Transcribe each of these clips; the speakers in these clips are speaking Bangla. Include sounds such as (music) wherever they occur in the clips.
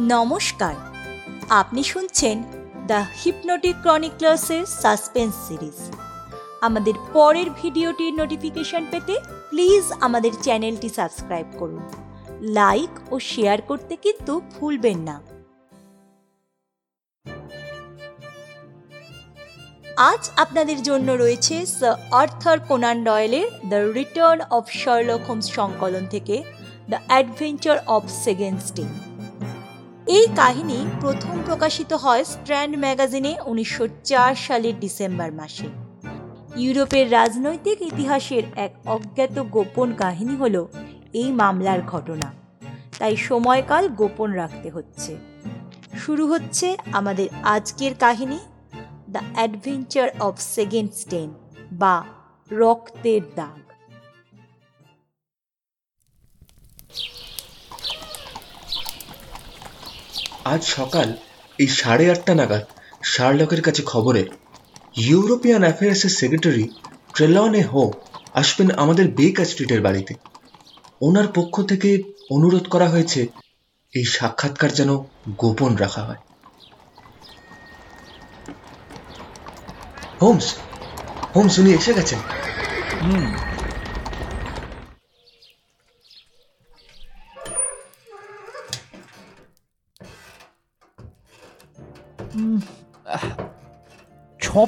নমস্কার। আপনি শুনছেন দ্য হিপনোটিক ক্রনিক্লার্সের সাসপেন্স সিরিজ আমাদের পরের ভিডিওটির নোটিফিকেশন পেতে প্লিজ আমাদের চ্যানেলটি সাবস্ক্রাইব করুন। লাইক ও শেয়ার করতে কিন্তু ভুলবেন না। আজ আপনাদের জন্য রয়েছে sir Arthur Conan ডয়েলের the return of Sherlock Holmes সংকলন থেকে the adventure of second stain এই কাহিনী প্রথম প্রকাশিত হয় স্ট্র্যান্ড ম্যাগাজিনে উনিশশো চার সালের ডিসেম্বর মাসে। ইউরোপের রাজনৈতিক ইতিহাসের এক অজ্ঞাত গোপন কাহিনী হল এই মামলার ঘটনা। তাই সময়কাল গোপন রাখতে হচ্ছে। শুরু হচ্ছে আমাদের আজকের কাহিনী, the adventure of second stain বা রক্তের দাগ। আজ সকাল এই সাড়ে আটটা নাগাদ শার্লকের কাছে খবরে, ইউরোপিয়ান অ্যাফেয়ার্সের সেক্রেটারি ট্রেলনে হো আসবেন আমাদের বেকার স্ট্রিটের বাড়িতে। ওনার পক্ষ থেকে অনুরোধ করা হয়েছে এই সাক্ষাৎকার যেন গোপন রাখা হয়। হোমস হোমস, উনি এসে গেছেন। হুম।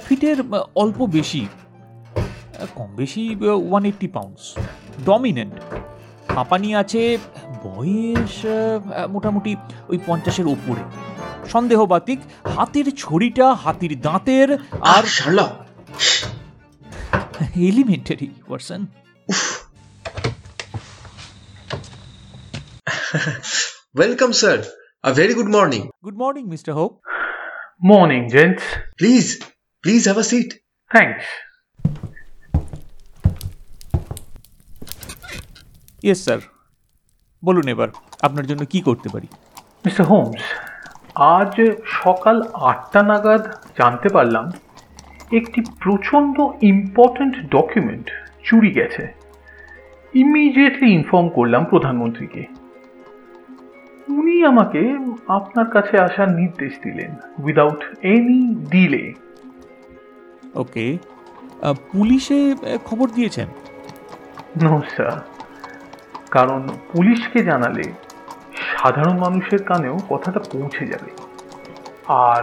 ফিটের অল্প বেশি কম বেশি ওয়ান এইট্টি পাউন্ডস ডমিনেন্ট হাঁপানি আছে বয়স মোটামুটি ওই পঞ্চাশের ওপরে সন্দেহবাতিক হাতির ছড়িটা হাতির দাঁতের আর Sherlock elementary person welcome sir a very good morning good morning mister Hope Morning, gents. Please please have a seat Thanks. Yes sir বলুন এবার আপনার জন্য কি করতে পারি? মিস্টার হোমস আজ সকাল আটটা নাগাদ জানতে পারলাম একটি প্রচণ্ড ইম্পর্ট্যান্ট ডকুমেন্ট চুরি গেছে। ইমিডিয়েটলি ইনফর্ম করলাম প্রধানমন্ত্রীকে। উনি আমাকে আপনার কাছে আসার নির্দেশ দিলেন উইদাউট এনি ডিলে ওকে পুলিশে খবর দিয়েছেন? No sir. কারণ পুলিশকে জানালে সাধারণ মানুষের কানেও কথাটা পৌঁছে যাবে। আর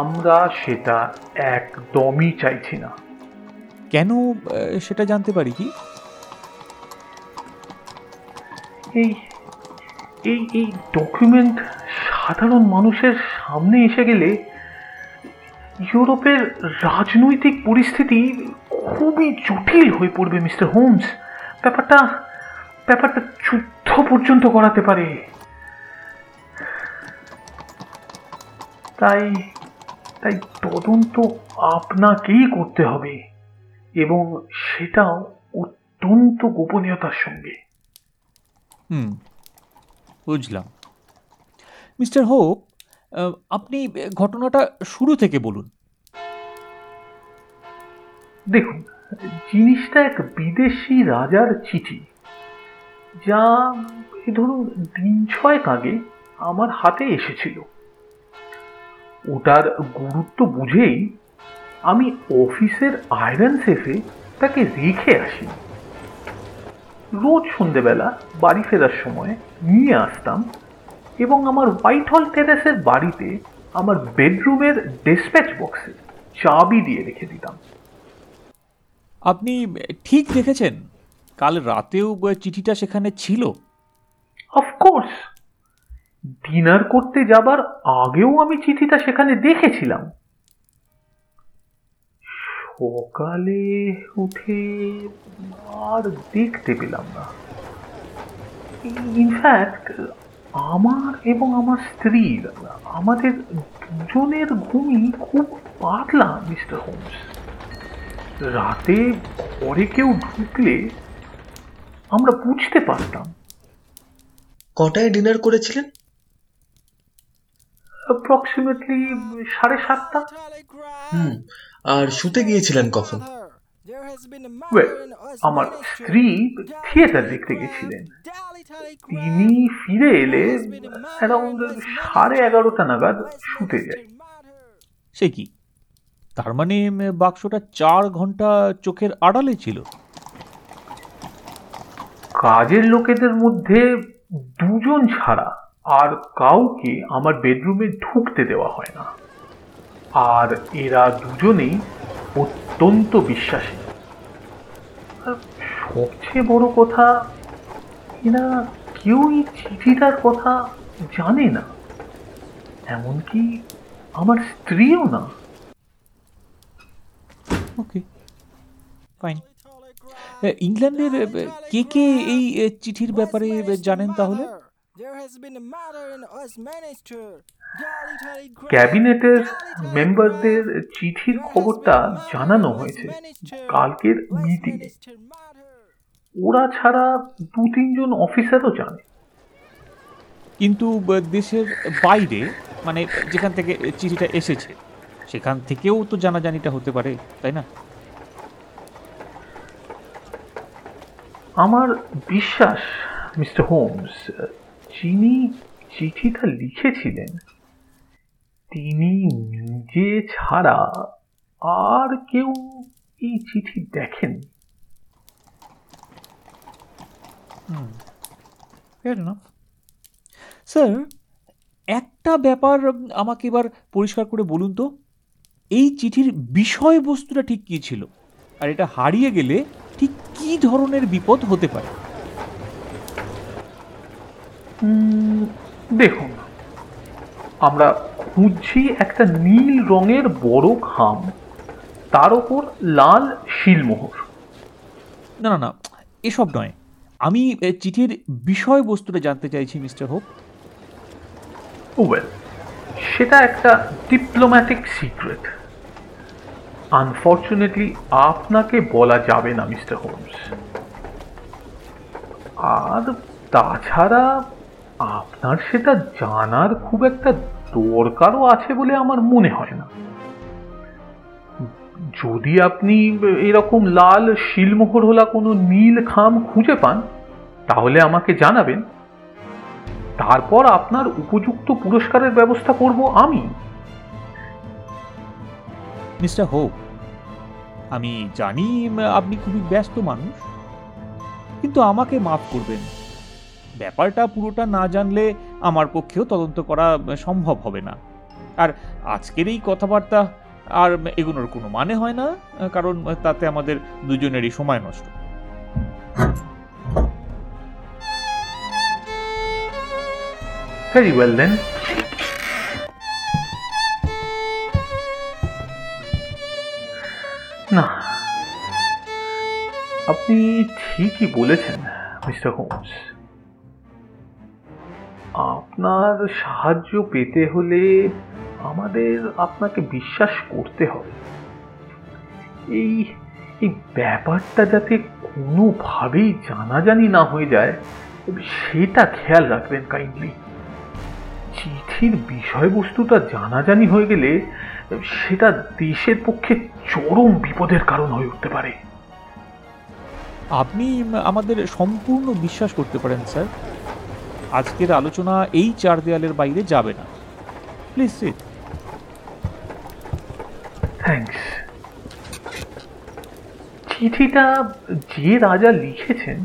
আমরা সেটা একদমই চাইছি না। কেন সেটা জানতে পারি কি? এই এই এই ডকুমেন্ট সাধারণ মানুষের সামনে এসে গেলে ইউরোপের রাজনৈতিক পরিস্থিতি খুবই জটিল হয়ে পড়বে মিস্টার হোমস। ব্যাপারটা ব্যাপারটা যুদ্ধ পর্যন্ত করাতে পারে। তাই তাই তদন্ত আপনাকেই করতে হবে এবং সেটাও অত্যন্ত গোপনীয়তার সঙ্গে। হুম বুঝলাম। মিস্টার আহ, আপনি ঘটনাটা শুরু থেকে বলুন। দেখুন, জিনিসটা এক বিদেশি রাজার চিঠি, যা এই ধরুন দিন ছয়েক আগে আমার হাতে এসেছিল। ওটার গুরুত্ব বুঝেই আমি অফিসের আয়রন সেফে তাকে রেখে আসি। রোজ সন্ধেবেলা বাড়ি ফেরার সময় নিয়ে আসতাম এবং আমার হোয়াইট হল টেরেসের বাড়িতে আমার বেডরুমের ডিসপ্যাচ বক্সে চাবি দিয়ে রেখে দিতাম। আপনি ঠিক দেখেছেন কাল রাতেও চিঠিটা সেখানে ছিল? অফকোর্স ডিনার করতে যাবার আগেও আমি চিঠিটা সেখানে দেখেছিলাম। সকালে উঠে আর দেখতে পেলাম না। ইনফ্যাক্ট আমার এবং আমার স্ত্রীর আমাদের দুজনের ঘুমই খুব পাতলা মিস্টার হোমস। রাতে ঘরে কেউ ঢুকলে আমরা বুঝতে পারতাম। কটায় ডিনার করেছিলেন? অ্যাপ্রক্সিমেটলি সাড়ে সাতটা। হুম আর শুতে গিয়েছিলেন কখন? আমার স্ত্রী থিয়েটার দেখতে গেছিলেন। তিনি ফিরে এলে অ্যারাউন্ড সাড়ে এগারোটা নাগাদ শুতে যায়। সে কি? তার মানে বাক্সটা চার ঘণ্টা চোখের আড়ালে ছিল। কাজের লোকেদের মধ্যে দুজন ছাড়া আর কাউকে আমার বেডরুমে ঢুকতে দেওয়া হয় না। আর এরা দুজনেই অত্যন্ত বিশ্বাসী। আর সবচেয়ে বড় কথা এরা কেউই চিঠিটার কথা জানে না। এমনকি আমার স্ত্রীও না। ওকে ফাইন ইংল্যান্ডের কে কে এই চিঠির ব্যাপারে জানেন তাহলে? ক্যাবিনেটের মেম্বারদের চিঠির খবরটা জানানো হয়েছে। কালকের মিটিংয়ে ওরা ছাড়া দু তিনজন অফিসারও জানে। কিন্তু দেশের বাইরে মানে যেখান থেকে চিঠিটা এসেছে সেখান থেকেও তো জানাজানিটা হতে পারে তাই না? আমার বিশ্বাস মিস্টার হোমস যিনি চিঠিটা লিখেছিলেন তিনি নিজে ছাড়া আর কেউ এই চিঠি দেখেন। স্যার একটা ব্যাপার আমাকে এবার পরিষ্কার করে বলুন তো এই চিঠির বিষয়বস্তুটা ঠিক কী ছিল? আর এটা হারিয়ে গেলে ঠিক কী ধরনের বিপদ হতে পারে? দেখুন আমরা খুঁজছি একটা নীল রঙের বড় খাম তার ওপর লাল শিলমোহর। না না না এসব নয়। আমি চিঠির বিষয়বস্তুটা জানতে চাইছি মিস্টার হোপ। ওয়েল সেটা একটা ডিপ্লোম্যাটিক সিক্রেট। আনফর্চুনেটলি আপনাকে বলা যাবে না মিস্টার হোমস। আর তাছাড়া আপনার সেটা জানার খুব একটা দরকারও আছে বলে আমার মনে হয় না। যদি আপনি এরকম লাল শিলমোহর হলা কোনো নীল খাম খুঁজে পান, তাহলে আমাকে জানাবেন। তারপর আপনার উপযুক্ত পুরস্কারের ব্যবস্থা করব আমি। মিস্টার হোপ, আমি জানি আপনি খুবই ব্যস্ত মানুষ, কিন্তু আমাকে মাফ করবেন। ব্যাপারটা পুরোটা না জানলে আমার পক্ষেও তদন্ত করা সম্ভব হবে না। আর আজকের এই কথাবার্তা আর উম, এগোনোর কোনো মানে হয় না কারণ তাতে আমাদের দুজনেরই সময় নষ্ট। না আপনি ঠিকই বলেছেন মিস্টার হোমস। আপনার সাহায্য পেতে হলে আমাদের আপনাকে বিশ্বাস করতে হবে। এই এই ব্যাপারটা যাতে কোনোভাবেই জানাজানি না হয়ে যায়, সেটা খেয়াল রাখবেন কাইন্ডলি চিঠির বিষয়বস্তুটা জানাজানি হয়ে গেলে সেটা দেশের পক্ষে চরম বিপদের কারণ হয়ে উঠতে পারে। আপনি আমাদের সম্পূর্ণ বিশ্বাস করতে পারেন, স্যার। আজকের আলোচনা এই চার দেয়ালের বাইরে যাবে না। প্লিজ সিট থ্যাঙ্কস চিঠিটা যে রাজা লিখেছেন,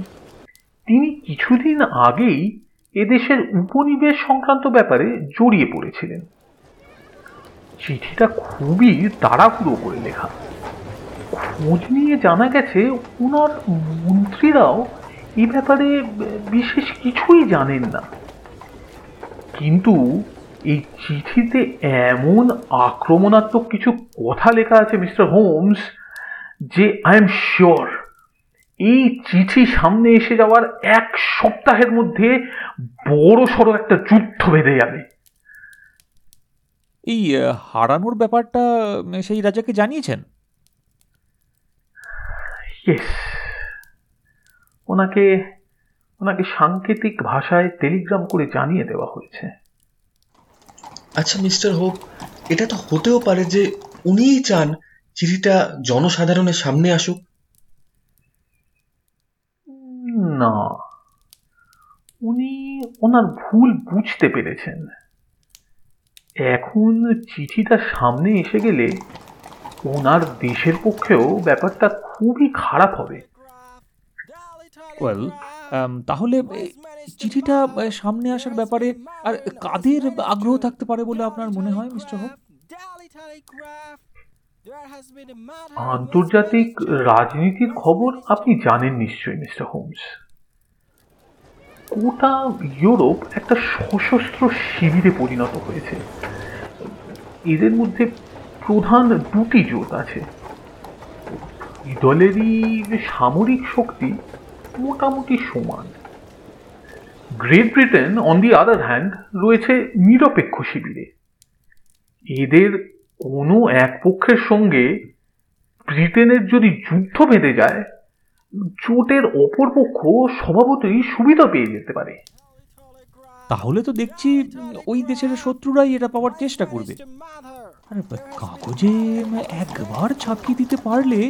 তিনি কিছুদিন আগেই এদেশের উপনিবেশ সংক্রান্ত ব্যাপারে জড়িয়ে পড়েছিলেন। চিঠিটা খুবই তাড়াহুড়ো করে লেখা। খোঁজ নিয়ে জানা গেছে, ওনার মন্ত্রীরাও এ ব্যাপারে বিশেষ কিছুই জানেন না। কিন্তু এই চিঠিতে এমন আক্রমণাত্মক কিছু কথা লেখা আছে মিস্টার হোমস যে আই এম শিওর এই চিঠি সামনে এসে যাওয়ার এক সপ্তাহের মধ্যে বড় সড়ো একটা যুদ্ধ বেঁধে যাবে। এই হারানোর ব্যাপারটা সেই রাজাকে জানিয়েছেন? ইয়েস। ওনাকে ওনাকে সাংকেতিক ভাষায় টেলিগ্রাম করে জানিয়ে দেওয়া হয়েছে। আচ্ছা মিস্টার হোক এটা তো হতেও পারে যে উনিই চান চিঠিটা জনসাধারণের সামনে আসুক। না উনি ওনার ভুল বুঝতে পেরেছেন। এখন চিঠিটা সামনে এসে গেলে ওনার দেশের পক্ষেও ব্যাপারটা খুবই খারাপ হবে। ওয়েল তাহলে চিঠিটা সামনে আসার ব্যাপারে আর কাদের আগ্রহ থাকতে পারে বলে আপনার মনে হয়, মিস্টার হোপ আন্তর্জাতিক রাজনীতির খবর আপনি জানেন নিশ্চয়ই, মিস্টার হোমস। গোটা ইউরোপ একটা সশস্ত্র শিবিরে পরিণত হয়েছে। এদের মধ্যে প্রধান দুটি জোট আছে। দলেরই সামরিক শক্তি মোটামুটি সমান। Great Britain on the other hand রয়েছে নিরপেক্ষ শিবিরে। এদের কোনো এক পক্ষের সঙ্গে ব্রিটেনের যদি যুদ্ধ বেঁধে যায়, জোটের অপর পক্ষ স্বভাবতই সুবিধা পেয়ে যেতে পারে। তাহলে তো দেখছি ওই দেশের শত্রুরাই এটা পাওয়ার চেষ্টা করবে। আরে কাগজে একবার ছাপিয়ে দিতে পারলে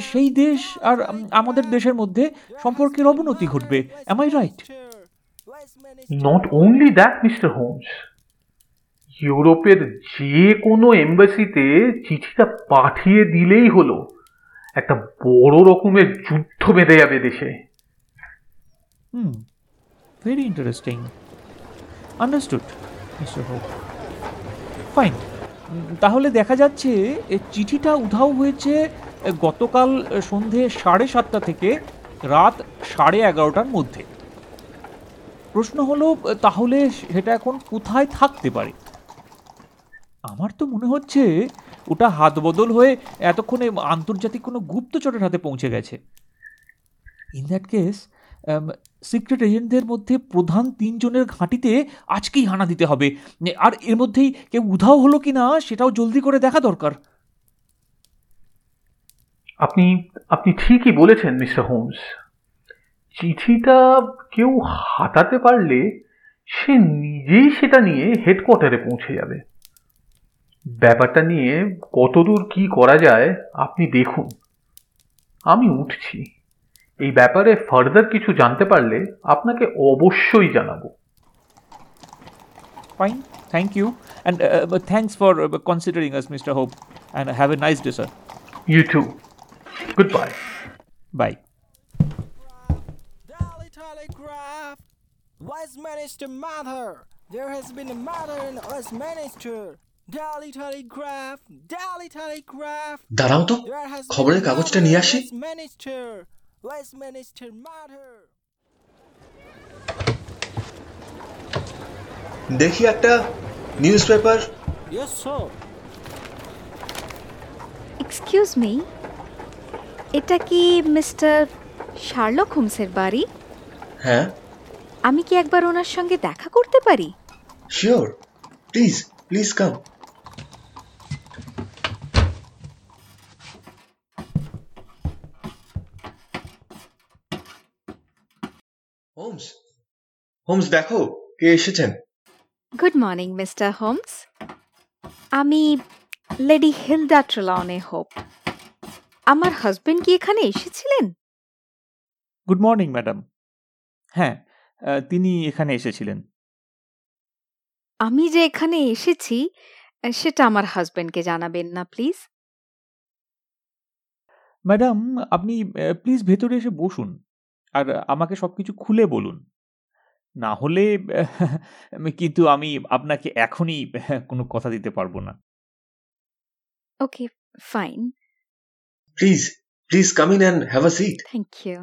সেই দেশ আর আমাদের দেশের মধ্যে সম্পর্কের অবনতি ঘটবে। Am I right not only that mister Holmes ইউরোপের যে কোনো এম্বাসিতে চিঠিটা পাঠিয়ে দিলেই হলো একটা বড় রকমের যুদ্ধ বেঁধে যাবে দেশে। হুম very interesting understood mister Hope fine তাহলে দেখা যাচ্ছে চিঠিটা উধাও হয়েছে গতকাল সন্ধে সাড়ে সাতটা থেকে রাত সাড়ে এগারোটার মধ্যে। প্রশ্ন হলো, তাহলে সেটা এখন কোথায় থাকতে পারে? আমার তো মনে হচ্ছে, ওটা হাত বদল হয়ে এতক্ষণে আন্তর্জাতিক কোনো গুপ্তচরের হাতে পৌঁছে গেছে। ইন দ্যাট কেস সিক্রেট এজেন্টদের মধ্যে প্রধান তিনজনের ঘাঁটিতে আজকেই হানা দিতে হবে। আর এর মধ্যেই কেউ উধাও হলো কি না, সেটাও জলদি করে দেখা দরকার। আপনি আপনি ঠিকই বলেছেন, মিস্টার হোমস। চিঠিটা কেউ হাতাতে পারলে সে নিজেই সেটা নিয়ে হেডকোয়ার্টারে পৌঁছে যাবে। ব্যাপারটা নিয়ে কতদূর কি করা যায়, আপনি দেখুন। আমি উঠছি। এই ব্যাপারে ফার্দার কিছু জানতে পারলে আপনাকে অবশ্যই জানাব fine thank you and thanks for considering us mister Hope and have a nice day sir you too good bye bye Telegraph! Westminster Matter! There has been a matter in Westminster! Dolly Telegraph! Dolly Telegraph! দাঁড়াও তো There has been খবরের কাগজটা নিয়ে আসি Westminster! Matter! দেখি একটা newspaper Yes, sir. Excuse me এটা কি মিস্টার শার্লক হোমসের বাড়ি হ্যাঁ আমি কি একবার ওনার সঙ্গে দেখা করতে পারি sure please please come Holmes Holmes দেখো কে এসেছেন? গুড মর্নিং মিস্টার হোমস আমি লেডি হিলডা ট্রেলনে হোপ আমার হাজবেন্ড কি এখানে এসেছিলেন? গুড মর্নিং ম্যাডাম হ্যাঁ তিনি এখানে এসেছিলেন। আমি যে এখানে এসেছি সেটা আমার হাজবেন্ডকে জানাবেন না প্লিজ ম্যাডাম আপনি প্লিজ ভেতরে এসে বসুন আর আমাকে সব কিছু খুলে বলুন। না হলে (laughs) কিন্তু আমি আপনাকে এখনই (laughs) কোনো কথা দিতে পারব না। Okay fine please please come in and have a seat thank you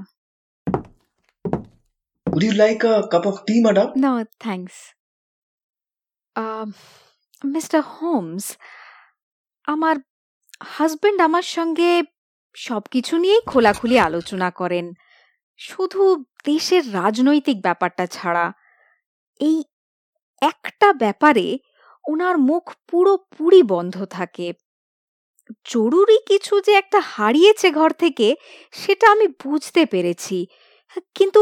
would you like a cup of tea madam No, thanks. Um, mister Holmes আমার হাজবেন্ড আমার সঙ্গে সবকিছু নিয়েই খোলাখুলি আলোচনা করেন। শুধু দেশের রাজনৈতিক ব্যাপারটা ছাড়া, এই একটা ব্যাপারে ওনার মুখ পুরোপুরি বন্ধ থাকে। জরুরি কিছু যে একটা হারিয়েছে ঘর থেকে, সেটা আমি বুঝতে পেরেছি। কিন্তু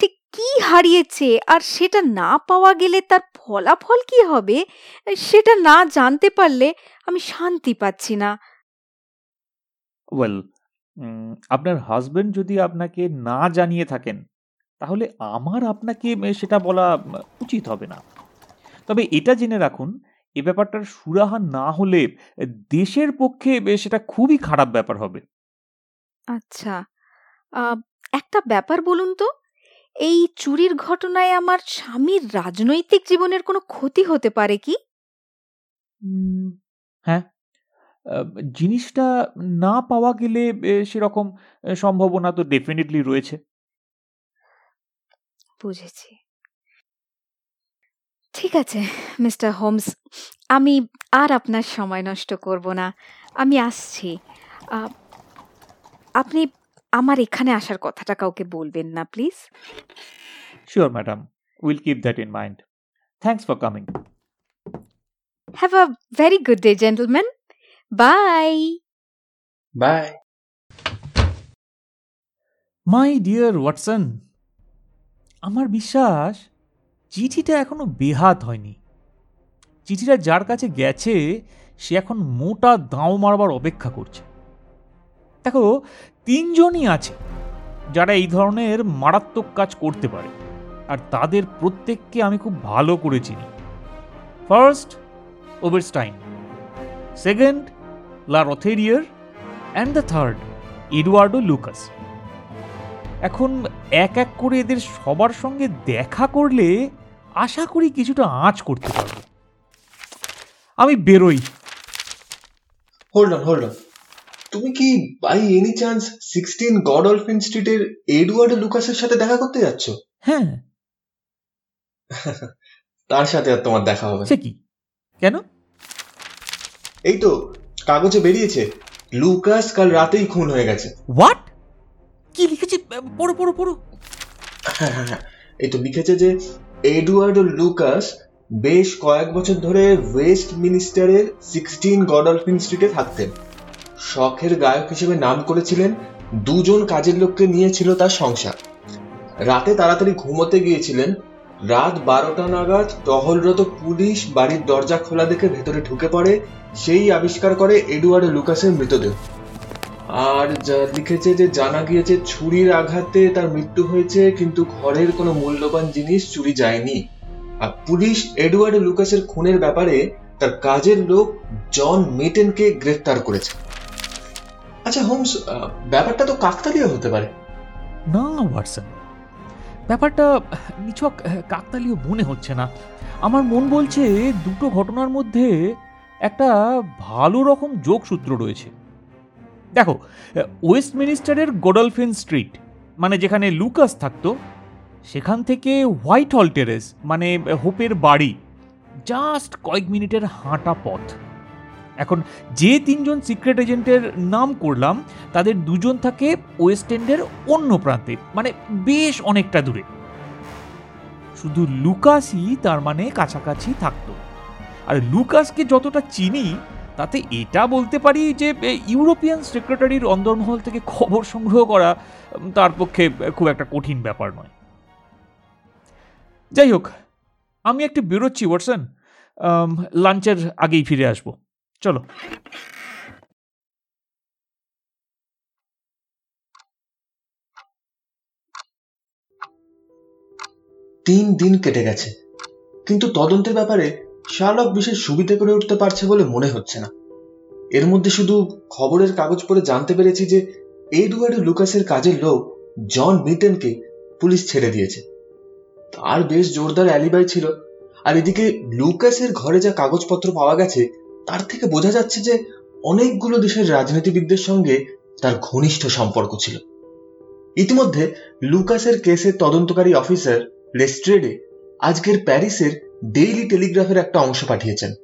ঠিক কি হারিয়েছে আর সেটা না পাওয়া গেলে তার ফলাফল কি হবে, সেটা না জানতে পারলে আমি শান্তি পাচ্ছি না। ওয়েল আপনার হাজবেন্ড যদি আপনাকে না জানিয়ে থাকেন তাহলে আমার আপনাকে সেটা বলা উচিত হবে না। তবে এটা জেনে রাখুন এ ব্যাপারটার সুরাহা না হলে দেশের পক্ষে সেটা খুবই খারাপ ব্যাপার হবে। আচ্ছা একটা ব্যাপার বলুন তো এই চুরির ঘটনায় আমার স্বামীর রাজনৈতিক জীবনের কোনো ক্ষতি হতে পারে কি? হ্যাঁ। জিনিসটা না পাওয়া গেলে সেরকম সম্ভাবনা তো ডেফিনেটলি রয়েছে। বুঝেছি। ঠিক আছে মিস্টার হোমস আমি আর আপনার সময় নষ্ট করব না। আমি আসছি। আপনি আমার এখানে আসার কথাটা কাউকে বলবেন না please? Sure madam will keep that in mind thanks for coming have a very good day gentleman bye bye my dear Watson আমার বিশ্বাস চিঠিটা এখনও বেহাত হয়নি। চিঠিটা যার কাছে গেছে সে এখন মোটা দাঁও মারবার অপেক্ষা করছে। দেখো তিনজনই আছে যারা এই ধরনের মারাত্মক কাজ করতে পারে আর তাদের প্রত্যেককে আমি খুব ভালো করে চিনি। First Oberstein second La Rothiere and the third Eduardo Lucas এখন এক এক করে এদের সবার সঙ্গে দেখা করলে আশা করি কিছুটা আঁচ করতে পারব। আমি বেরোই। হোল্ড অন হোল্ড অন তুমি কি by any chance sixteen Godolphin স্ট্রিটের এডওয়ার্ড লুকাসের সাথে দেখা করতে যাচ্ছ? হ্যাঁ। (laughs) তার সাথে আর তোমার দেখা হবে। সে কি? কেন? এই তো কাগজে বেরিয়েছে। লুকাস কাল রাতেই খুন হয়ে গেছে। হোয়াট কি লিখেছি? পড়ো পড়ো পড়ো। হ্যাঁ হ্যাঁ হ্যাঁ। এই তো লিখেছে যে এডওয়ার্ড লুকাস বেশ কয়েক বছর ধরে ওয়েস্ট মিনিস্টারের সিক্সটিন গডলফিন স্ট্রিটে থাকতেন। শখের গায়ক হিসেবে নাম করেছিলেন দুজন কাজের লোককে নিয়েছিল তার সংসার। রাতে তাড়াতাড়ি ঘুমোতে গিয়েছিলেন রাত বারোটা নাগাদ টহলরত পুলিশ বাড়ির দরজা খোলা দেখে ভেতরে ঢুকে পড়ে, সেই আবিষ্কার করে এডওয়ার্ড লুকাসের মৃতদেহ। আর যা লিখেছে যে জানা গিয়েছে ছুরির আঘাতে তার মৃত্যু হয়েছে, কিন্তু ঘরের কোনো মূল্যবান জিনিস চুরি যায়নি। আর পুলিশ এডওয়ার্ড লুকাসের খুনের ব্যাপারে তার কাজের লোক জন মেটেনকে গ্রেফতার করেছে। আচ্ছা হোমস ব্যাপারটা তো কাকতালীয় হতে পারে। না, ওয়াটসন। ব্যাপারটা নিছক কাকতালীয় মনে হচ্ছে না। আমার মন বলছে দুটো ঘটনার মধ্যে একটা ভালো রকম যোগসূত্র রয়েছে। দেখো, ওয়েস্ট মিনিস্টারের গোডলফিন স্ট্রিট মানে যেখানে লুকাস থাকতো, সেখান থেকে হোয়াইট হল টেরেস মানে হোপের বাড়ি, জাস্ট কয়েক মিনিটের হাঁটা পথ। এখন যে তিনজন সিক্রেট এজেন্টের নাম করলাম, তাদের দুজন থাকে ওয়েস্ট এন্ডের অন্য প্রান্তে মানে বেশ অনেকটা দূরে। শুধু লুকাসই তার মানে কাছাকাছি থাকতো। আর লুকাসকে যতটা চিনি, তাতে এটা বলতে পারি যে ইউরোপিয়ান সেক্রেটারির অন্দরমহল থেকে খবর সংগ্রহ করা তার পক্ষে খুব একটা কঠিন ব্যাপার নয়। যাই হোক, আমি একটু বেরোচ্ছি, ওয়াটসন। লাঞ্চের আগেই ফিরে আসব। চলো। তিন দিন কেটে গেছে। কিন্তু তদন্তের ব্যাপারে শার্লক বিশেষ সুবিধে করে উঠতে পারছে বলে মনে হচ্ছে না। এর মধ্যে শুধু খবরের কাগজ পড়ে জানতে পেরেছি যে এডওয়ার্ড লুকাসের কাজের লোক জন মিটেনকে পুলিশ ছেড়ে দিয়েছে। তার বেশ জোরদার অ্যালিবাই ছিল। আর এদিকে লুকাসের ঘরে যা কাগজপত্র পাওয়া গেছে তার থেকে বোঝা যাচ্ছে যে অনেকগুলো দেশের রাজনীতিবিদদের সঙ্গে তার ঘনিষ্ঠ সম্পর্ক ছিল। ইতিমধ্যে লুকাসের কেসের তদন্তকারী অফিসার লেস্ট্রেডে আজকের প্যারিসের ডেইলি টেলিগ্রাফের একটা অংশ পাঠিয়েছেন।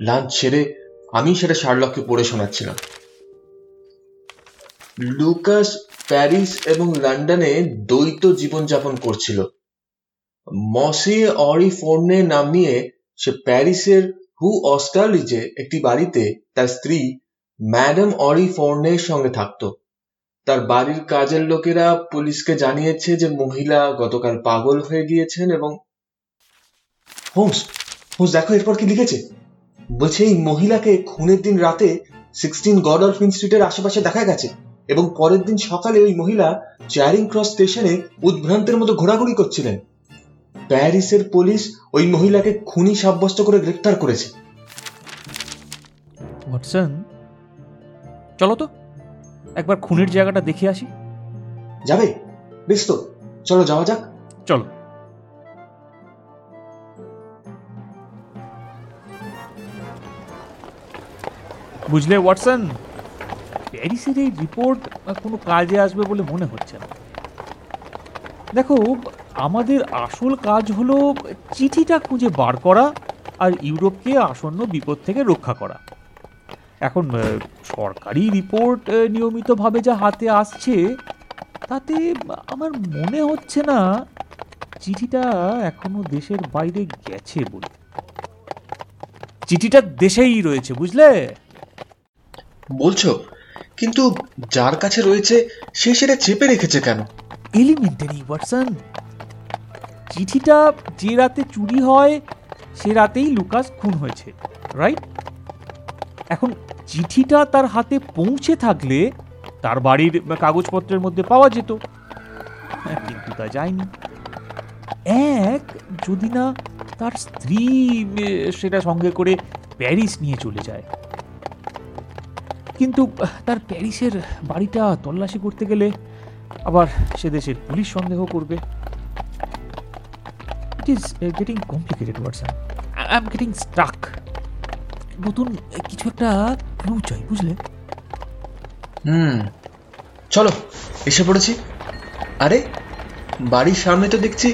লাঞ্চ সেরে আমি সেটা শার্লককে পড়ে শোনাচ্ছিলাম। লুকাস প্যারিস এবং লন্ডনে দ্বৈত জীবনযাপন করছিল। মসে অরি ফোর্নে নাম নিয়ে সে প্যারিসের হু অস্টারলিজে একটি বাড়িতে তার স্ত্রী ম্যাডাম অরি ফোর্নের সঙ্গে থাকতো। তার বাড়ির কাজের লোকেরা পুলিশকে জানিয়েছে যে মহিলা গতকাল পাগল হয়ে গিয়েছেন এবং হোমস হোমস দেখো এরপর কি লিখেছে? বলছে, এই মহিলাকে খুনের দিন রাতে সিক্সটিন গডলফিন স্ট্রিটের আশেপাশে দেখা গেছে এবং পরের দিন সকালে ওই মহিলা চ্যারিং ক্রস স্টেশনে উদ্ভ্রান্তের মতো ঘোরাঘুরি করছিলেন। প্যারিসের পুলিশ ওই মহিলাকে খুনি সাব্যস্ত করে গ্রেফতার করেছে। ওয়াটসন চলো তো একবার খুনের জায়গাটা দেখে আসি। যাবে? বেশ তো চলো যাওয়া যাক। চলো। বুঝলে ওয়াটসন প্যারিসের এই রিপোর্ট কোনো কাজে আসবে বলে মনে হচ্ছে না। দেখো আমাদের আসল কাজ হলো চিঠিটা খুঁজে বার করা আর ইউরোপকে আসন্ন বিপদ থেকে রক্ষা করা। এখন সরকারি রিপোর্ট নিয়মিতভাবে যা হাতে আসছে তাতে আমার মনে হচ্ছে না চিঠিটা এখনও দেশের বাইরে গেছে বলে। চিঠিটা দেশেই রয়েছে বুঝলে? বলছো কিন্তু যার কাছে রয়েছে সে সেটা চেপে রেখেছে কেন? এলিমেন্টারি ওয়াটসন চিঠিটা যে রাতে চুরি হয় সে রাতেই লুকাস খুন হয়েছে রাইট এখন চিঠিটা তার হাতে পৌঁছে থাকলে তার বাড়ির কাগজপত্রের মধ্যে পাওয়া যেত। হ্যাঁ, কিন্তু তা যায়নি। এক যদি না তার স্ত্রী সেটা সঙ্গে করে প্যারিস নিয়ে চলে যায়। কিন্তু তার প্যারিসের বাড়িটা তল্লাশি করতে গেলে আবার সে দেশের পুলিশ সন্দেহ করবে। It is getting complicated Watson I am getting stuck নতুন কিছু একটা ক্লু চাই বুঝলে? হুম। চলো এসে পড়েছি। আরে বাড়ির সামনে তো দেখছি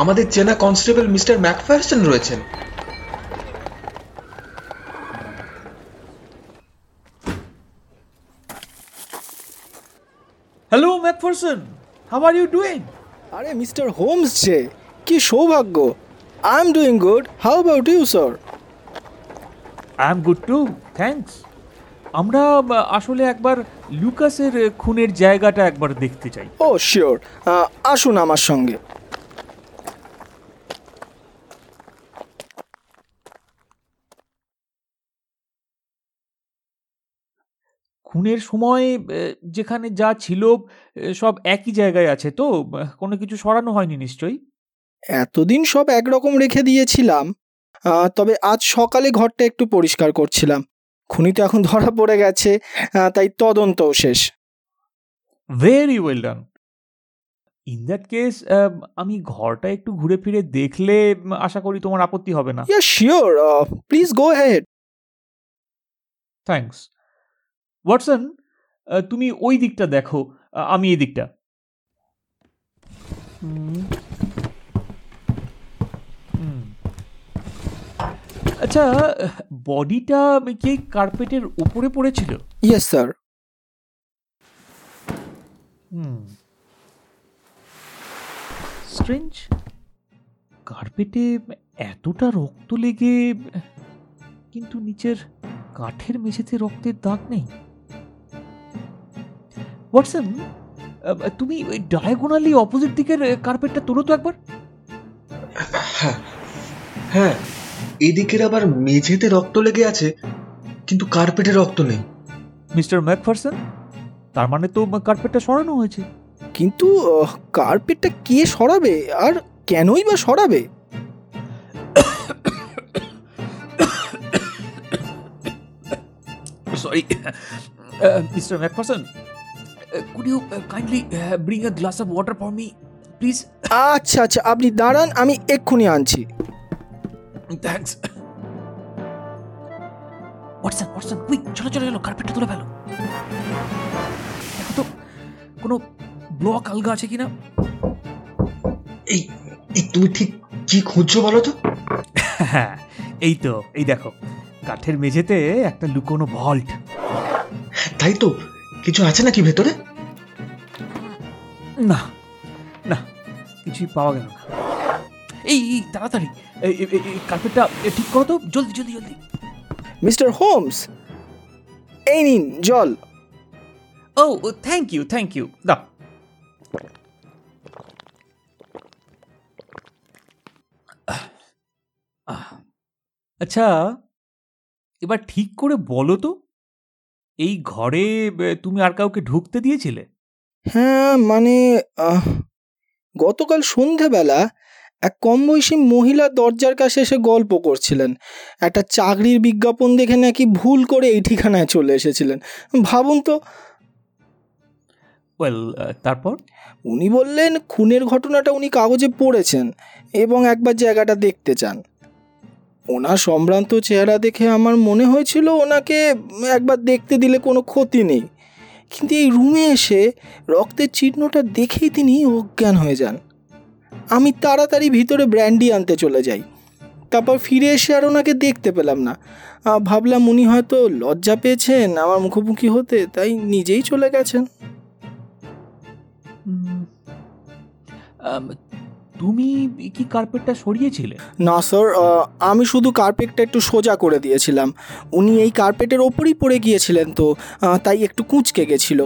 আমাদের চেনা কনস্টেবল মিস্টার ম্যাকফারসন রয়েছেন। Hello Macpherson how are you doing আরে মিস্টার হোমস যে। কি সৌভাগ্য। I am doing good how about you sir I am good too thanks আমরা আসলে একবার লুকাসের খুনের জায়গাটা একবার দেখতে চাই। ও শিওর আসুন আমার সঙ্গে। খুনের সময় যেখানে যা ছিল সব একই জায়গায় আছে তো? কোনো কিছু সরানো হয়নি নিশ্চয়ই? এতদিন সব একরকম রেখে দিয়েছিলাম তবে আজ সকালে ঘরটা একটু পরিষ্কার করছিলাম। খুনি তো এখন ধরা পড়ে গেছে তাই তদন্তও শেষ। Very well done in that case আমি ঘরটা একটু ঘুরে ফিরে দেখলে আশা করি তোমার আপত্তি হবে না। Yeah sure please go ahead thanks Watson তুমি ওই দিকটা দেখো আমি এই দিকটা হুম। হুম। আচ্ছা বডিটা কি কার্পেটের উপরে পড়েছিল? ইয়েস স্যার হুম। স্ট্রেঞ্জ কার্পেটে এতটা রক্ত লেগে কিন্তু নিচের কাঠের মেঝেতে রক্তের দাগ নেই। ওয়াটসন তুমি ওই ডায়াগোনালি অপোজিট দিকের কার্পেটটা তোলো তো একবার। হ্যাঁ। হ্যাঁ। এদিকের আবার মেঝেতে রক্ত লেগে আছে কিন্তু কার্পেটে রক্ত নেই। মিস্টার ম্যাকফারসন তার মানে তো কার্পেটটা সরানো হয়েছে। কিন্তু কার্পেটটা কে সরাবে? আর কেনই বা সরাবে? Sorry. mr mcpherson uh, could you uh, kindly uh, bring a glass of water for me please? আচ্ছা আচ্ছা আপনি দাঁড়ান আমি এক্ষুনি আনছি। Thanks. ওয়াটসন ওয়াটসন কুইক চলো চলো চলো কার্পেটটা তুলে ফেলো। দেখো তো কোনো ব্লক আলগা আছে কিনা? এই এই তুমি ঠিক কি খুঁজছো বলো তো? হ্যাঁ এই তো এই দেখো কাঠের মেঝেতে একটা লুকোনো ভল্ট তাই তো কিছু আছে নাকি ভেতরে? না না কিছুই পাওয়া গেল না। এই এই তাড়াতাড়ি। কার্পেটটা ঠিক করো তো। জলদি জলদি জলদি। মিস্টার হোমস এই নিন জল। ও থ্যাংক ইউ থ্যাংক ইউ দা আচ্ছা এবার ঠিক করে বলো তো এই ঘরে তুমি আর কাউকে ঢুকতে দিয়েছিলে? হ্যাঁ মানে গতকাল সন্ধেবেলা এক কম বয়সী মহিলা দরজার কাছে এসে গল্প করছিলেন। একটা চাকরির বিজ্ঞাপন দেখে নাকি ভুল করে এই ঠিকানায় চলে এসেছিলেন। ভাবুন তো। ওয়েল তারপর? উনি বললেন খুনের ঘটনাটা উনি কাগজে পড়েছেন এবং একবার জায়গাটা দেখতে চান। ওনার সম্ভ্রান্ত চেহারা দেখে আমার মনে হয়েছিল ওনাকে একবার দেখতে দিলে কোনো ক্ষতি নেই। কিন্তু এই রুমে এসে রক্তের চিহ্নটা দেখেই তিনি অজ্ঞান হয়ে যান। আমি তাড়াতাড়ি ভিতরে ব্র্যান্ডি আনতে চলে যাই। তারপর ফিরে এসে আর ওনাকে দেখতে পেলাম না। ভাবলাম উনি হয়তো লজ্জা পেয়েছেন আমার মুখোমুখি হতে তাই নিজেই চলে গেছেন। তুমি কি কার্পেটটা সরিয়েছিলে? না স্যার আমি শুধু কার্পেটটা একটু সোজা করে দিয়েছিলাম। উনি এই কার্পেটের ওপরই পড়ে গিয়েছিলেন তো তাই একটু কুঁচকে গেছিল।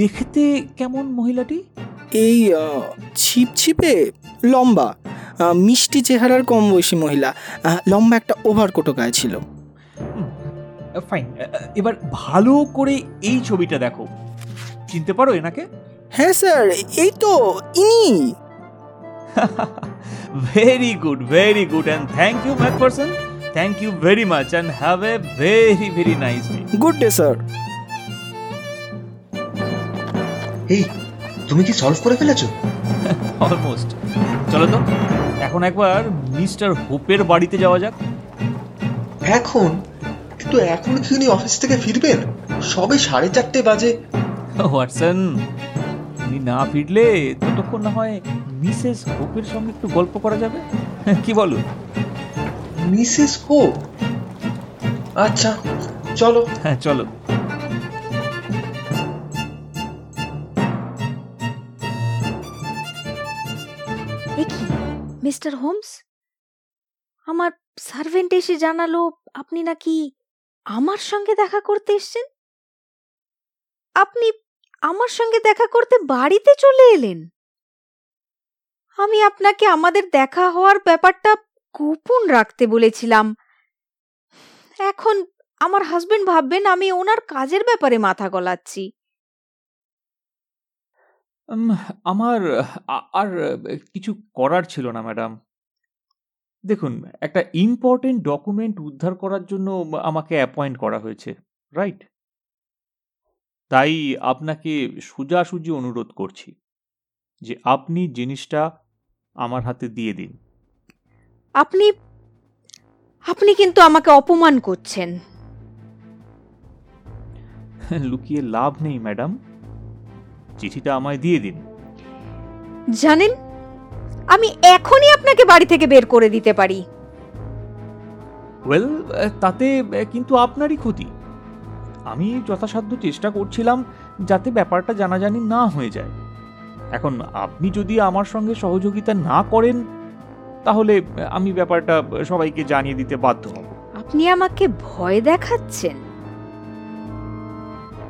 দেখতে কেমন মহিলাটি? এই ছিপছিপে লম্বা মিষ্টি চেহারার কম বয়সী মহিলা লম্বা একটা ওভারকোটও গায়ে ছিল। ফাইন এবার ভালো করে এই ছবিটা দেখো। চিনতে পারো এনাকে? হ্যাঁ স্যার এই তো ইনি। Very good very good and thank you Macpherson thank you very much and have a very very nice day good day sir এই তুমি কি সলভ করে ফেলেছো? (laughs) অলমোস্ট চলো তো এখন একবার মিস্টার হোপের বাড়িতে যাওয়া যাক। এখন? কিন্তু এখন কি উনি অফিস থেকে ফিরবেন? সবে সাড়ে চারটে বাজে। ওয়াটসন উনি না ফিরলে ততক্ষণ না হয় মিসেস হোপের সঙ্গে একটু গল্প করা যাবে? (laughs) কি বলো? Mrs Hope? আচ্ছা চলো। হ্যাঁ চলো। Mister Holmes? আমার সার্ভেন্ট এসে জানালো, আপনি নাকি আমার সঙ্গে দেখা করতে এসেছেন? আপনি আমার সঙ্গে দেখা করতে বাড়িতে চলে এলেন? আমি আপনাকে আমাদের দেখা হওয়ার ব্যাপারটা গোপন রাখতে বলেছিলাম। এখন আমার হাজবেন্ড ভাববেন আমি ওনার কাজের ব্যাপারে মাথা গলাচ্ছি। উম, আমার আ- আর কিছু করার ছিল না ম্যাডাম। দেখুন একটা ইম্পর্টেন্ট ডকুমেন্ট উদ্ধার করার জন্য আমাকে অ্যাপয়েন্ট করা হয়েছে রাইট তাই আপনাকে সোজাসুজি অনুরোধ করছি যে আপনি জিনিসটা আমার হাতে দিয়ে দিন। আপনি আপনি কিন্তু আমাকে অপমান করছেন। (laughs) লুকিয়ে লাভ নেই ম্যাডাম। চিঠিটা আমায় দিয়ে দিন। জানেন আমি এখনই আপনাকে বাড়ি থেকে বের করে দিতে পারি। ওয়েল তাতে কিন্তু আপনারই ক্ষতি। আমি যথাসাধ্য চেষ্টা করছিলাম যাতে ব্যাপারটা জানাজানি না হয়ে যায়। এখন আপনি যদি আমার সঙ্গে সহযোগিতা না করেন তাহলে আমি ব্যাপারটা সবাইকে জানিয়ে দিতে বাধ্য হব। আপনি আমাকে ভয় দেখাচ্ছেন?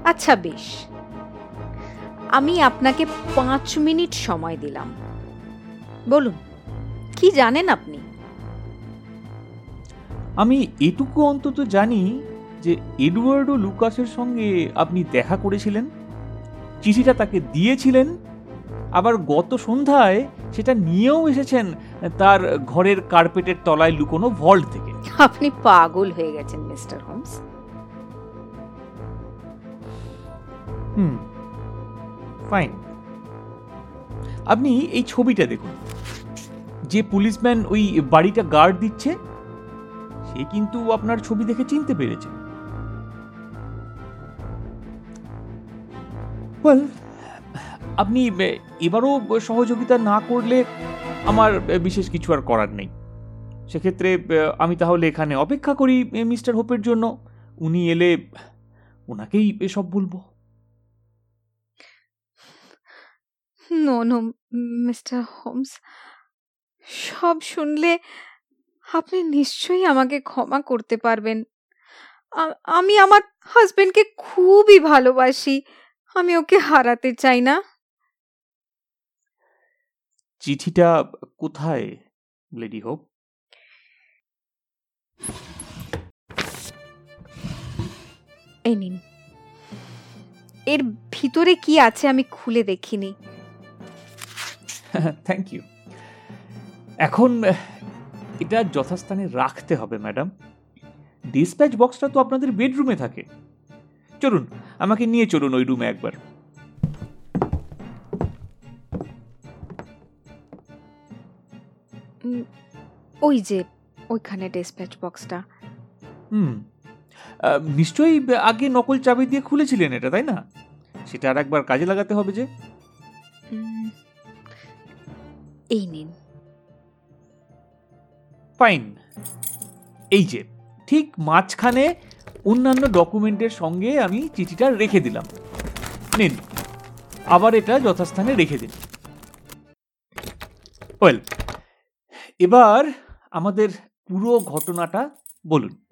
আচ্ছা বেশ। আমি আপনাকে পাঁচ মিনিট সময় দিলাম। বলুন কি জানেন আপনি? আমি এটুকু অন্তত জানি যে এডওয়ার্ডো লুকাসের সঙ্গে আপনি দেখা করেছিলেন চিঠিটা তাকে দিয়েছিলেন আবার গত সন্ধ্যায় সেটা নিয়েও এসেছেন তার ঘরের কার্পেটের তলায় লুকোনো ভল্ট থেকে। আপনি পাগল হয়ে গেছেন মিস্টার হোমস। হুম। ফাইন। আপনি এই ছবিটা দেখুন। যে পুলিশম্যান ওই বাড়িটা গার্ড দিচ্ছে, সে কিন্তু আপনার ছবি দেখে চিনতে পেরেছে। আপনি এবারও সহযোগিতা না করলে আমার বিশেষ কিছু আর করার নেই। সেক্ষেত্রে আমি তাহলে এখানে অপেক্ষা করি মিস্টার হোপের জন্য। উনি এলে ওনাকেই এসব বলব। No no mister Holmes. সব শুনলে আপনি নিশ্চয়ই আমাকে ক্ষমা করতে পারবেন। আমি আমার হাজবেন্ডকে খুবই ভালোবাসি। আমি ওকে হারাতে চাই না। চিঠিটা কোথায় লেডি হোপ? এই নিন। এর ভিতরে কি আছে আমি খুলে দেখিনি। (laughs) থ্যাংক ইউ এখন এটা যথাস্থানে রাখতে হবে ম্যাডাম। ডিসপ্যাচ বক্সটা তো আপনাদের বেডরুমে থাকে। চলুন আমাকে নিয়ে চলুন ওই রুমে একবার। ওই যে ওইখানে ডিসপ্যাচ বক্সটা হুম। নিশ্চয়ই আগে নকল চাবি দিয়ে খুলেছিলেন এটা তাই না? সেটা আর একবার কাজে লাগাতে হবে যে। এই নিন। ফাইন এই যে ঠিক মাঝখানে অন্যান্য ডকুমেন্টের সঙ্গে আমি চিঠিটা রেখে দিলাম। নিন আবার এটা যথাস্থানে রেখে দিন। ওয়েল এবার আমাদের পুরো ঘটনাটা বলুন।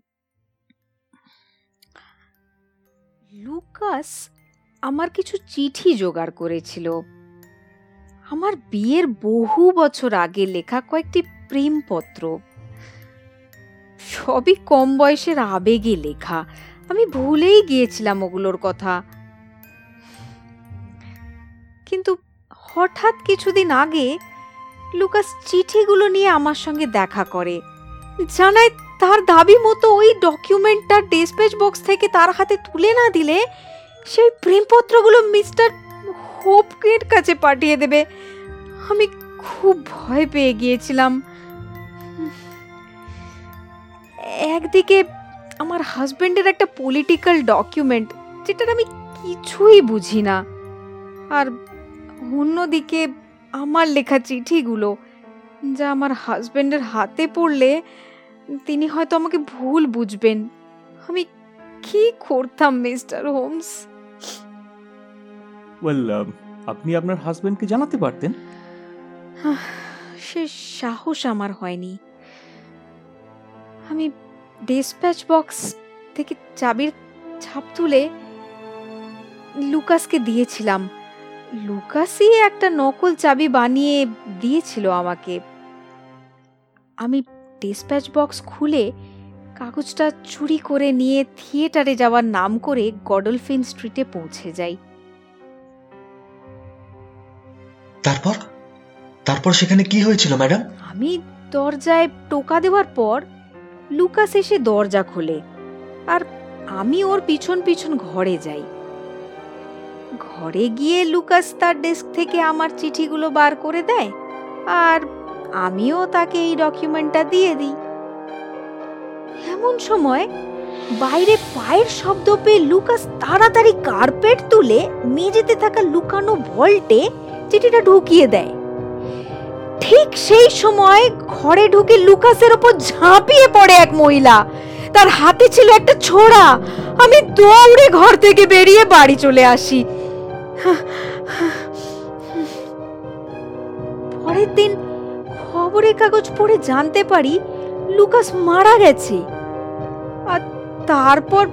লুকাস আমার কিছু চিঠি জোগাড় করেছিল। আমার বিয়ের বহু বছর আগে লেখা কয়েকটি প্রেমপত্র। সবই কম বয়সের আবেগে লেখা। আমি ভুলেই গিয়েছিলাম ওগুলোর কথা। কিন্তু হঠাৎ কিছুদিন আগে লুকাস চিঠিগুলো নিয়ে আমার সঙ্গে দেখা করে। জানায় তার দাবি মতো ওই ডকুমেন্টটা ডিসপ্যাচ বক্স থেকে তার হাতে তুলে না দিলে সেই প্রেমপত্রগুলো মিস্টার হোপকের কাছে পাঠিয়ে দেবে। আমি খুব ভয় পেয়ে গিয়েছিলাম। একদিকে আমার হাজবেন্ডের একটা পলিটিক্যাল ডকুমেন্ট, যেটার আমি কিছুই বুঝি না। আর অন্যদিকে আমার লেখা চিঠিগুলো, যা আমার হাজবেন্ডের হাতে পড়লে তিনি হয়তো আমাকে ভুল বুঝবেন। আমি কি করতাম, মিস্টার হোমস? ওয়েল আপনি আপনার হাজবেন্ডকে জানাতে পারতেন? সে সাহস আমার হয়নি। আমি ডিসপ্যাচ বক্স থেকে চাবির ছাপ তুলে লুকাসকে দিয়েছিলাম। লুকাসই একটা নকল চাবি বানিয়ে দিয়েছিল আমাকে। আমি ডিসপ্যাচ বক্স খুলে কাগজটা চুরি করে নিয়ে থিয়েটারে যাওয়ার নাম করে গডলফিন স্ট্রিটে পৌঁছে যাই। তারপর? তারপর সেখানে কি হয়েছিল, ম্যাডাম? আমি দরজায় টোকা দেওয়ার পর লুকাস এসে দরজা খোলে আর আমি ওর পিছন পিছন ঘরে যাই। ঘরে গিয়ে লুকাস তার ডেস্ক থেকে আমার চিঠিগুলো বার করে দেয় আর আমিও তাকে এই ডকুমেন্টটা দিয়ে দিই। এমন সময় বাইরে পায়ের শব্দ পেয়ে লুকাস তাড়াতাড়ি কার্পেট তুলে মেঝেতে থাকা লুকানো ভল্টে চিঠিটা ঢুকিয়ে দেয়। ঠিক সেই সময় ঘরে ঢুকে লুকাসের ওপর ঝাঁপিয়ে পড়ে এক মহিলা। তার হাতে ছিল একটা ছোড়া। আমি দৌড়ে ঘর থেকে বেরিয়ে বাড়ি চলে আসি। পরের দিন খবরের কাগজ পড়ে জানতে পারি লুকাস মারা গেছে। আর তারপর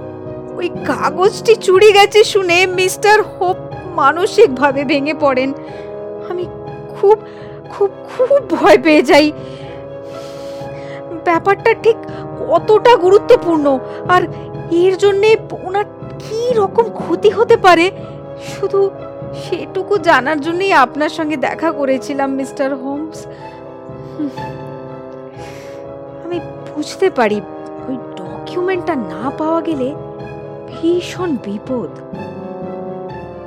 ওই কাগজটি চুরি গেছে শুনে মিস্টার হোপ মানসিকভাবে ভেঙে পড়েন। আমি খুব খুব খুব ভয় পেয়ে যাই ব্যাপারটা ঠিক কতটা গুরুত্বপূর্ণ, আর এর জন্যে ওনার কি রকম ক্ষতি হতে পারে, শুধু সেটুকু জানার জন্যই আপনার সঙ্গে দেখা করেছিলাম, মিস্টার হোমস হুম। আমি বুঝতে পারি ওই ডকুমেন্টটা না পাওয়া গেলে ভীষণ বিপদ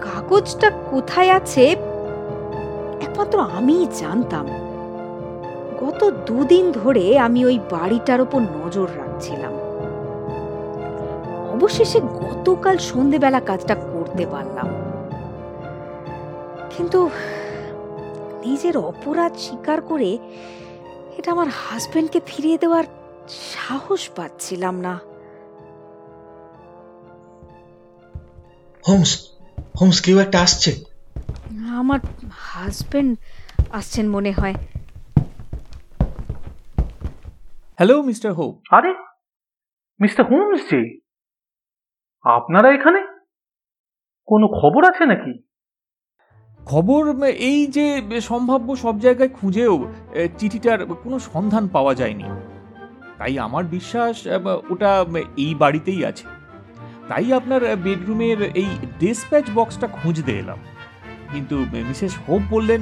কাগজটা কোথায় আছে একমাত্র আমিই জানতাম। গত দুদিন ধরে আমি ওই বাড়িটার ওপর নজর রাখছিলাম। অবশেষে গতকাল সন্ধেবেলা কাজটা করতে পারলাম। কিন্তু নিজের অপরাধ স্বীকার করে এটা আমার হাজবেন্ডকে ফিরিয়ে দেওয়ার সাহস পাচ্ছিলাম না। হোমস হোমস কেউ একটা আসছে। আমার হাজবেন্ড আসছেন মনে হয়। হ্যালো মিস্টার হোপ আরে মিস্টার হোমস যে আপনারা এখানে? কোনো খবর আছে নাকি? খবর এই যে সম্ভাব্য সব জায়গায় খুঁজেও চিঠিটার কোনো সন্ধান পাওয়া যায়নি। তাই আমার বিশ্বাস ওটা এই বাড়িতেই আছে। তাই আপনার বেডরুমের এই ডিসপ্যাচ বক্সটা খুঁজতে এলাম। কিন্তু মিসেস হোপ বললেন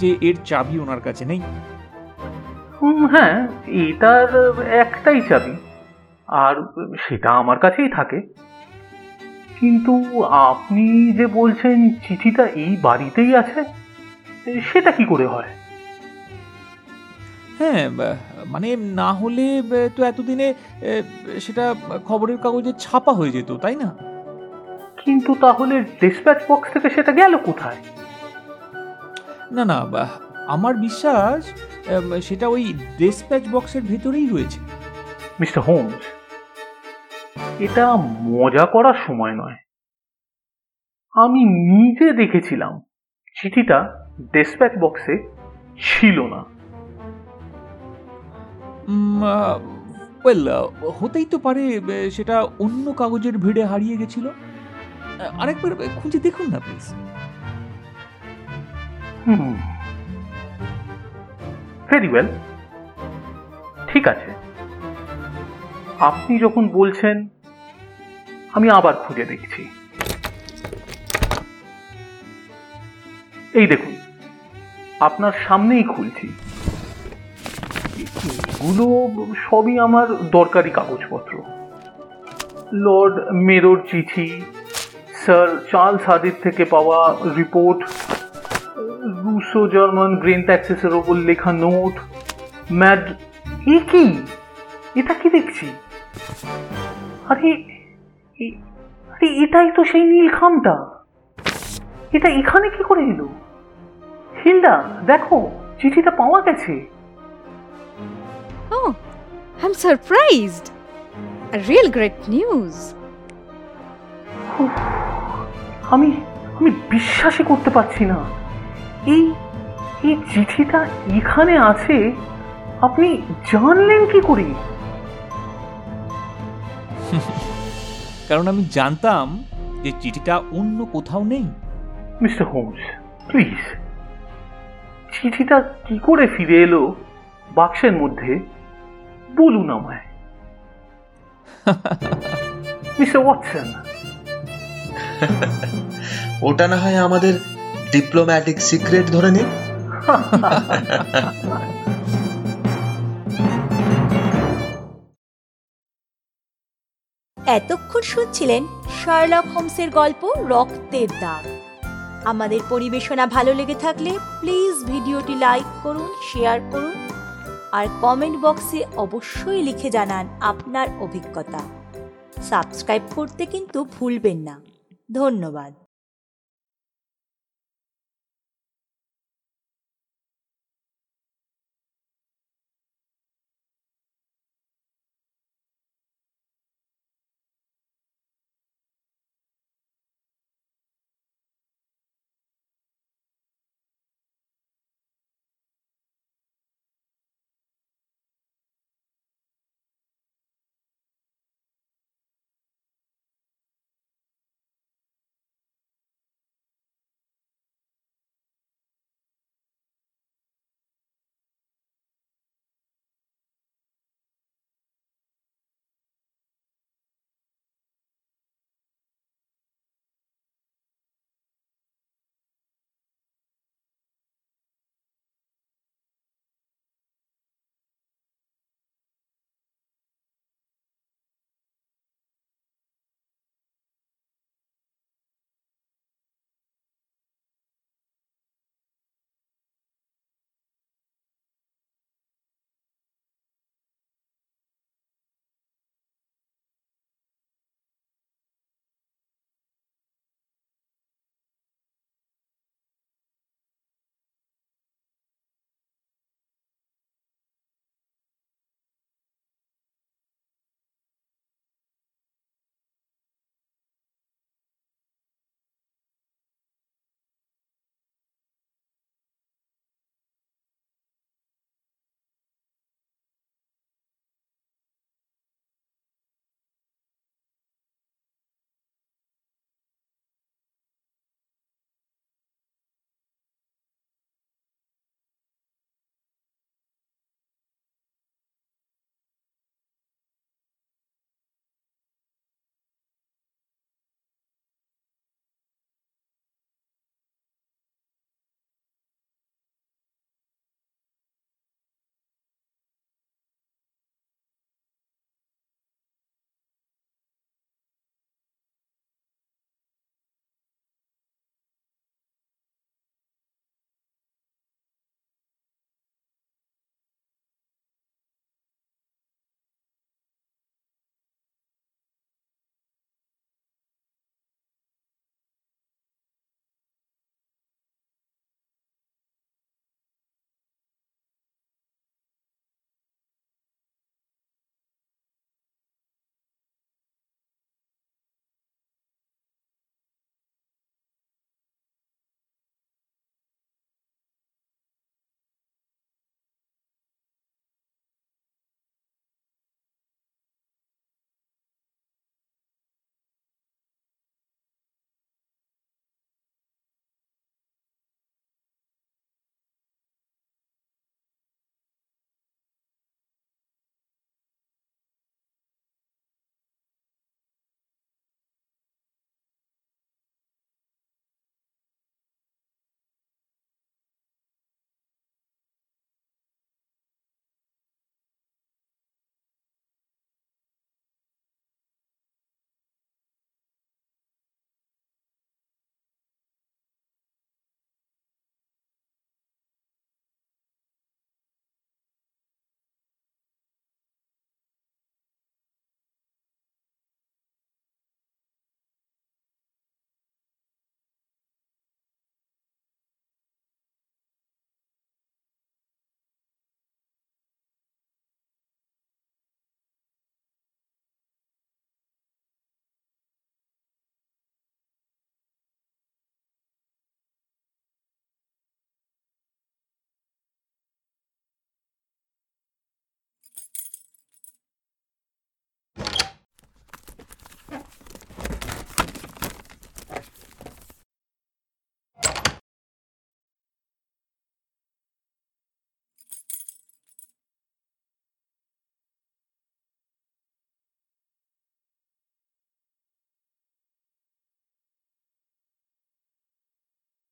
যে এর চাবি ওনার কাছে নেই। হ্যাঁ এটার একটাই চাবি। আর সেটা আমার কাছেই থাকে। কিন্তু আপনি যে বলছেন চিঠিটা এই বাড়িতেই আছে সেটা কি করে হয়? হ্যাঁ মানে না হলে তো এতদিনে সেটা খবরের কাগজে ছাপা হয়ে যেত তাই না? কিন্তু তাহলে ডিসপ্যাচ বক্স থেকে সেটা গেল কোথায়? না না আমার বিশ্বাস সেটা ওই ডিসপ্যাচ বক্সের ভেতরেই রয়েছে। মিস্টার হোমস এটা মজা করার সময় নয়। আমি নিজে দেখেছিলাম চিঠিটা ডিসপ্যাচ বক্সে ছিল না। ওয়েল হতেই তো পারে সেটা অন্য কাগজের ভিড়ে হারিয়ে গেছিল। আরেকবার খুঁজে দেখুন না প্লিজ ভেরি ওয়েল ঠিক আছে। আপনি যখন বলছেন, আমি আবার খুঁজে দেখছি। এই দেখুন, আপনার সামনেই খুলছি। এগুলো সবই আমার দরকারি কাগজপত্র। লর্ড মেরোর চিঠি স্যার চার্লস হাদির থেকে পাওয়া রিপোর্ট রুশো জার্মান গ্রেন ট্যাক্সেসের ওপর লেখা নোট ম্যাড এ কি? এটা কি দেখছি? আরে আরে এটাই তো সেই নীল খামটা। এটা এখানে কি করে এলো? হিলডা দেখো চিঠিটা পাওয়া গেছে। Oh, I'm surprised. A real great news. আমি আমি বিশ্বাসই করতে পারছি না। এই এই চিঠিটা এখানে আছে আপনি জানলেন কি করে? (laughs) কারণ আমি জানতাম যে চিঠিটা অন্য কোথাও নেই। Mister Holmes please. চিঠিটা কি করে ফিরে এলো বাক্সের মধ্যে বলুন আমায়। (laughs) মিস্টার ওয়াটসন ওটা না হয় আমাদের ডিপ্লোম্যাটিক সিক্রেট ধরে নিন এতক্ষণ শুনছিলেন শার্লক হোমসের গল্প রক্তের দাগ। আমাদের পরিবেশনা ভালো লেগে থাকলে প্লিজ ভিডিওটি লাইক করুন শেয়ার করুন, আর কমেন্ট বক্সে অবশ্যই লিখে জানান আপনার অভিজ্ঞতা। সাবস্ক্রাইব করতে কিন্তু ভুলবেন না। ধন্যবাদ।